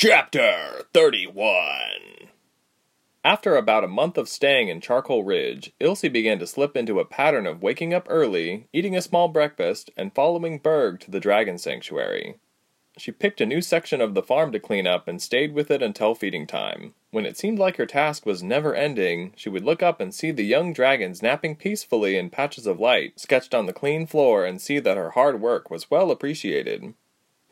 Chapter 31 After about a month of staying in Charcoal Ridge, Ilse began to slip into a pattern of waking up early, eating a small breakfast, and following Berg to the dragon sanctuary. She picked a new section of the farm to clean up and stayed with it until feeding time. When it seemed like her task was never ending, she would look up and see the young dragons napping peacefully in patches of light sketched on the clean floor and see that her hard work was well appreciated.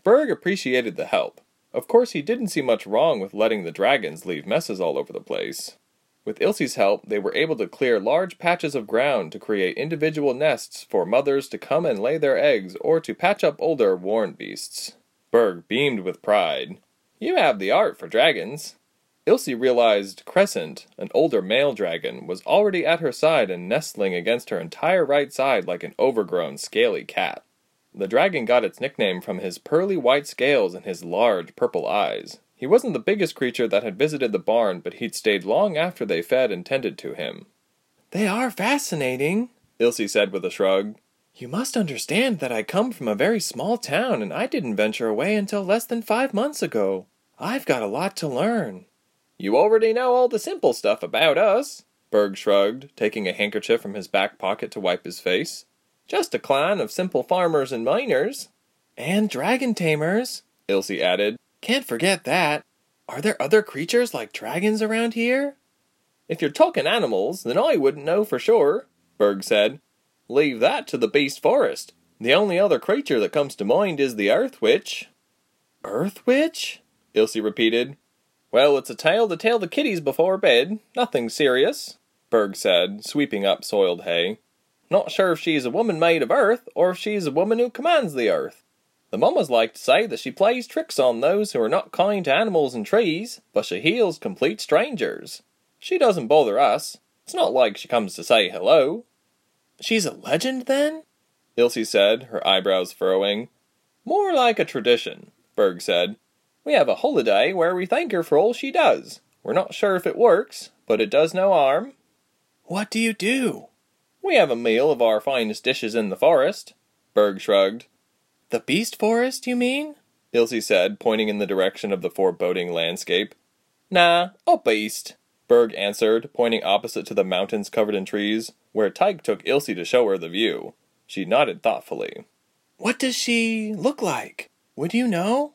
Berg appreciated the help. Of course, he didn't see much wrong with letting the dragons leave messes all over the place. With Ilse's help, they were able to clear large patches of ground to create individual nests for mothers to come and lay their eggs or to patch up older, worn beasts. Berg beamed with pride. You have the art for dragons. Ilse realized Crescent, an older male dragon, was already at her side and nestling against her entire right side like an overgrown, scaly cat. The dragon got its nickname from his pearly white scales and his large purple eyes. He wasn't the biggest creature that had visited the barn, but he'd stayed long after they fed and tended to him. They are fascinating, Ilse said with a shrug. You must understand that I come from a very small town and I didn't venture away until less than five months ago. I've got a lot to learn. You already know all the simple stuff about us, Berg shrugged, taking a handkerchief from his back pocket to wipe his face. Just a clan of simple farmers and miners. And dragon tamers, Ilse added. Can't forget that. Are there other creatures like dragons around here? If you're talking animals, then I wouldn't know for sure, Berg said. Leave that to the beast forest. The only other creature that comes to mind is the Earth Witch. Earth Witch? Ilse repeated. Well, it's a tale to tell the kiddies before bed. Nothing serious, Berg said, sweeping up soiled hay. Not sure if she's a woman made of earth, or if she's a woman who commands the earth. The mamas like to say that she plays tricks on those who are not kind to animals and trees, but she heals complete strangers. She doesn't bother us. It's not like she comes to say hello. She's a legend, then? Ilse said, her eyebrows furrowing. More like a tradition, Berg said. We have a holiday where we thank her for all she does. We're not sure if it works, but it does no harm. What do you do? We have a meal of our finest dishes in the forest. Berg shrugged. The beast forest, you mean? Ilse said, pointing in the direction of the foreboding landscape. Nah, a beast, Berg answered, pointing opposite to the mountains covered in trees, where Tyke took Ilse to show her the view. She nodded thoughtfully. What does she look like? Would you know?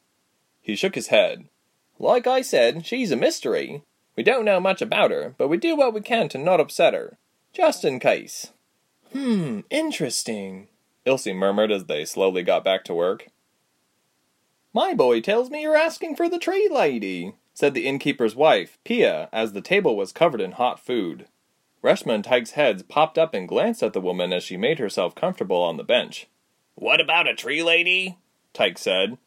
He shook his head. Like I said, she's a mystery. We don't know much about her, but we do what we can to not upset her. Just in case. Hmm, interesting, Ilse murmured as they slowly got back to work. My boy tells me you're asking for the tree lady, said the innkeeper's wife, Pia, as the table was covered in hot food. Reshma and Tyke's heads popped up and glanced at the woman as she made herself comfortable on the bench. What about a tree lady? Tyke said.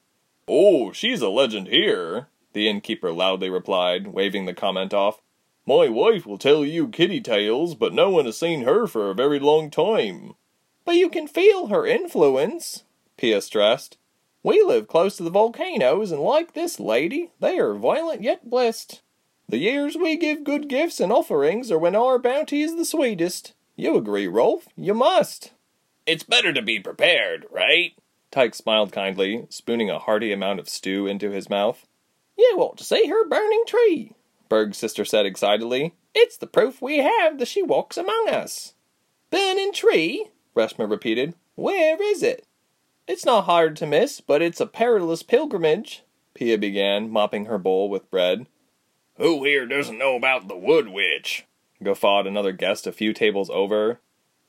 Oh, she's a legend here, the innkeeper loudly replied, waving the comment off. My wife will tell you kitty tales, but no one has seen her for a very long time. But you can feel her influence, Pia stressed. We live close to the volcanoes, and like this lady, they are violent yet blessed. The years we give good gifts and offerings are when our bounty is the sweetest. You agree, Rolf? You must. It's better to be prepared, right? Tyke smiled kindly, spooning a hearty amount of stew into his mouth. You ought to see her burning tree, Berg's sister said excitedly. It's the proof we have that she walks among us. Burning tree? Reshma repeated. Where is it? It's not hard to miss, but it's a perilous pilgrimage, Pia began, mopping her bowl with bread. Who here doesn't know about the Wood Witch? guffawed another guest a few tables over.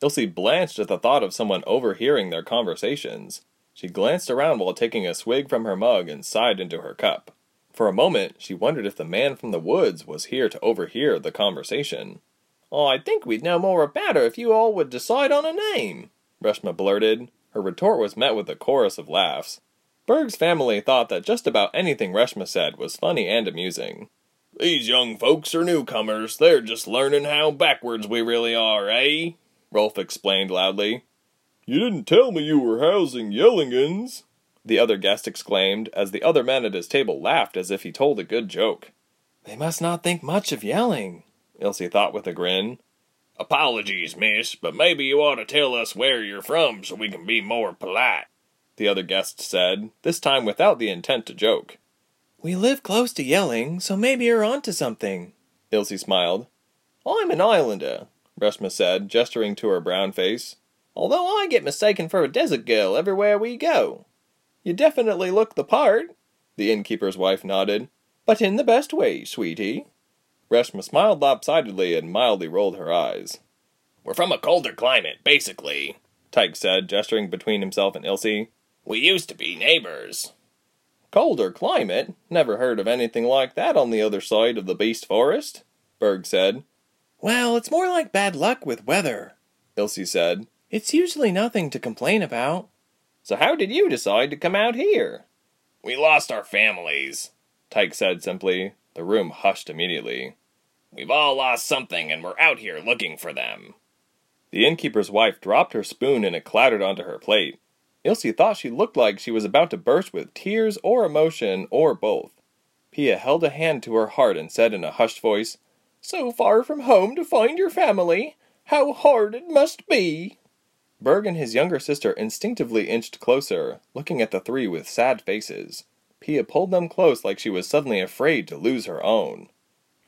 Ilse blanched at the thought of someone overhearing their conversations. She glanced around while taking a swig from her mug and sighed into her cup. For a moment, she wondered if the man from the woods was here to overhear the conversation. Oh, I think we'd know more about her if you all would decide on a name, Reshma blurted. Her retort was met with a chorus of laughs. Berg's family thought that just about anything Reshma said was funny and amusing. These young folks are newcomers. They're just learning how backwards we really are, eh? Rolf explained loudly. You didn't tell me you were housing Yellingans, the other guest exclaimed, as the other men at his table laughed as if he told a good joke. They must not think much of yelling, Ilse thought with a grin. Apologies, miss, but maybe you ought to tell us where you're from so we can be more polite, the other guest said, this time without the intent to joke. We live close to Yelling, so maybe you're onto something. Ilse smiled. I'm an islander, Reshma said, gesturing to her brown face. Although I get mistaken for a desert girl everywhere we go. You definitely look the part, the innkeeper's wife nodded. But in the best way, sweetie. Reshma smiled lopsidedly and mildly rolled her eyes. We're from a colder climate, basically, Tyke said, gesturing between himself and Ilse. We used to be neighbors. Colder climate? Never heard of anything like that on the other side of the beast forest, Berg said. Well, it's more like bad luck with weather, Ilse said. It's usually nothing to complain about. So how did you decide to come out here? We lost our families, Tyke said simply. The room hushed immediately. We've all lost something and we're out here looking for them. The innkeeper's wife dropped her spoon and it clattered onto her plate. Ilse thought she looked like she was about to burst with tears or emotion or both. Pia held a hand to her heart and said in a hushed voice, So far from home to find your family. How hard it must be. Berg and his younger sister instinctively inched closer, looking at the three with sad faces. Pia pulled them close like she was suddenly afraid to lose her own.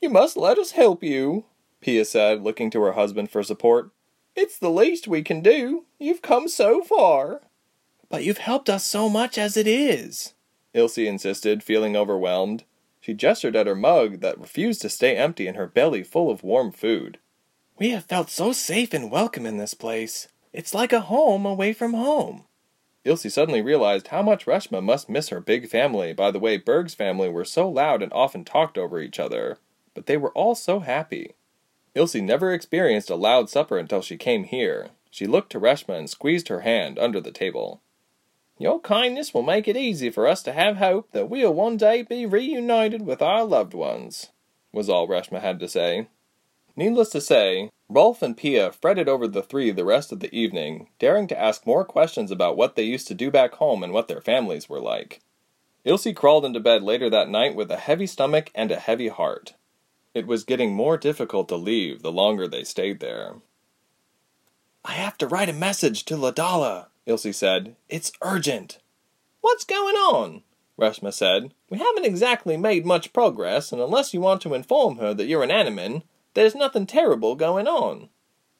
You must let us help you, Pia said, looking to her husband for support. It's the least we can do. You've come so far. But you've helped us so much as it is, Ilse insisted, feeling overwhelmed. She gestured at her mug that refused to stay empty and her belly full of warm food. We have felt so safe and welcome in this place. It's like a home away from home. Ilse suddenly realized how much Reshma must miss her big family by the way Berg's family were so loud and often talked over each other. But they were all so happy. Ilse never experienced a loud supper until she came here. She looked to Reshma and squeezed her hand under the table. Your kindness will make it easy for us to have hope that we'll one day be reunited with our loved ones, was all Reshma had to say. Needless to say, Rolf and Pia fretted over the three the rest of the evening, daring to ask more questions about what they used to do back home and what their families were like. Ilse crawled into bed later that night with a heavy stomach and a heavy heart. It was getting more difficult to leave the longer they stayed there. I have to write a message to Ladala, Ilse said. It's urgent. What's going on? Reshma said. We haven't exactly made much progress, and unless you want to inform her that you're an Animan, there's nothing terrible going on.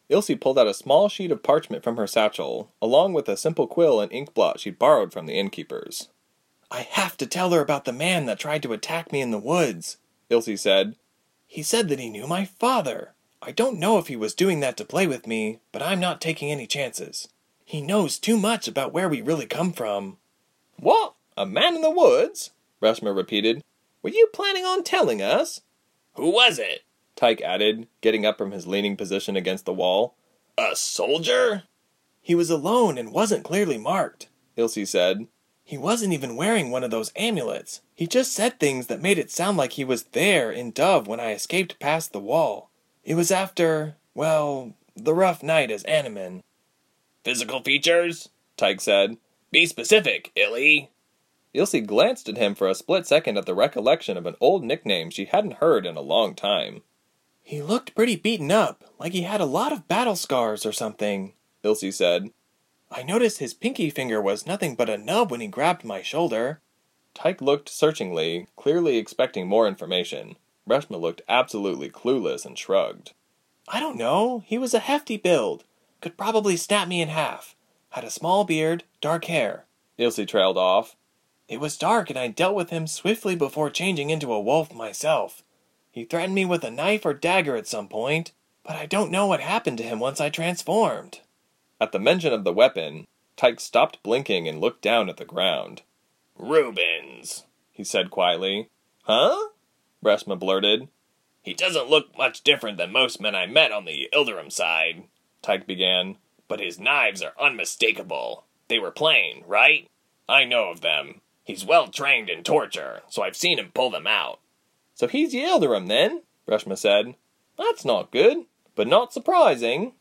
Ilse pulled out a small sheet of parchment from her satchel, along with a simple quill and ink blot she'd borrowed from the innkeepers. I have to tell her about the man that tried to attack me in the woods, Ilse said. He said that he knew my father. I don't know if he was doing that to play with me, but I'm not taking any chances. He knows too much about where we really come from. What? A man in the woods? Reshma repeated. Were you planning on telling us? Who was it? Tyke added, getting up from his leaning position against the wall. A soldier? He was alone and wasn't clearly marked, Ilse said. He wasn't even wearing one of those amulets. He just said things that made it sound like he was there in Dove when I escaped past the wall. It was after, well, the rough night as Animan. Physical features? Tyke said. Be specific, Illy. Ilse glanced at him for a split second at the recollection of an old nickname she hadn't heard in a long time. He looked pretty beaten up, like he had a lot of battle scars or something, Ilse said. I noticed his pinky finger was nothing but a nub when he grabbed my shoulder. Tyke looked searchingly, clearly expecting more information. Reshma looked absolutely clueless and shrugged. I don't know. He was a hefty build. Could probably snap me in half. Had a small beard, dark hair. Ilse trailed off. It was dark and I dealt with him swiftly before changing into a wolf myself. He threatened me with a knife or dagger at some point, but I don't know what happened to him once I transformed. At the mention of the weapon, Tyke stopped blinking and looked down at the ground. Rubens, he said quietly. Huh? Reshma blurted. He doesn't look much different than most men I met on the Ilderim side, Tyke began. But his knives are unmistakable. They were plain, right? I know of them. He's well trained in torture, so I've seen him pull them out. So he's Yildirim then, Reshma said. That's not good, but not surprising.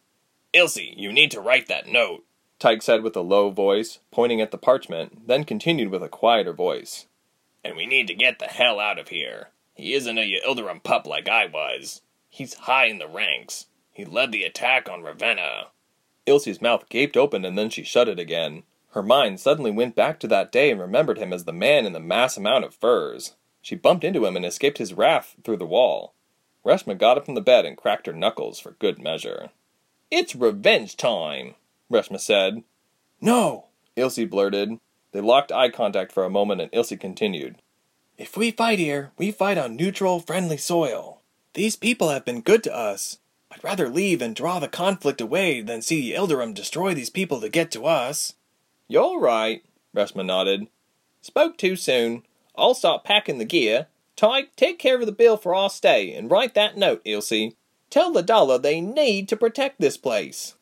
Ilse, you need to write that note, Tyke said with a low voice, pointing at the parchment, then continued with a quieter voice. And we need to get the hell out of here. He isn't a Yildirim pup like I was. He's high in the ranks. He led the attack on Ravenna. Ilse's mouth gaped open and then she shut it again. Her mind suddenly went back to that day and remembered him as the man in the mass amount of furs. She bumped into him and escaped his wrath through the wall. Reshma got up from the bed and cracked her knuckles for good measure. It's revenge time, Reshma said. No, Ilse blurted. They locked eye contact for a moment and Ilse continued. If we fight here, we fight on neutral, friendly soil. These people have been good to us. I'd rather leave and draw the conflict away than see Ilderim destroy these people to get to us. You're right, Reshma nodded. Spoke too soon. I'll start packing the gear. Tyke, take care of the bill for our stay and write that note, Ilse. Tell Ladala they need to protect this place.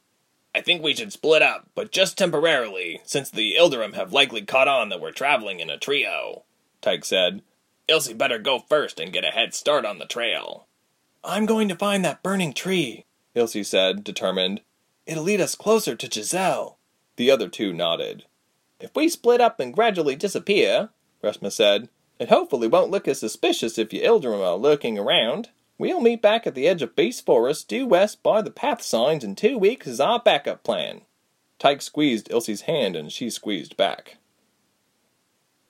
I think we should split up, but just temporarily, since the Ilderim have likely caught on that we're traveling in a trio, Tyke said. Ilse better go first and get a head start on the trail. I'm going to find that burning tree, Ilse said, determined. It'll lead us closer to Giselle. The other two nodded. If we split up and gradually disappear, Reshma said, it hopefully won't look as suspicious if you Ilderim are lurking around. We'll meet back at the edge of Beast Forest due west by the path signs in two weeks as our backup plan. Tyke squeezed Ilse's hand and she squeezed back.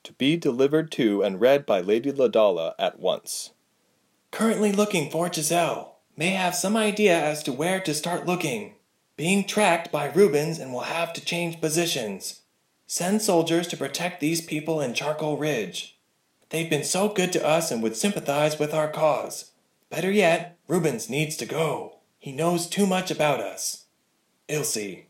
To be delivered to and read by Lady Ladala at once. Currently looking for Giselle. May have some idea as to where to start looking. Being tracked by Rubens and will have to change positions. Send soldiers to protect these people in Charcoal Ridge. They've been so good to us and would sympathize with our cause. Better yet, Rubens needs to go. He knows too much about us. Ilse.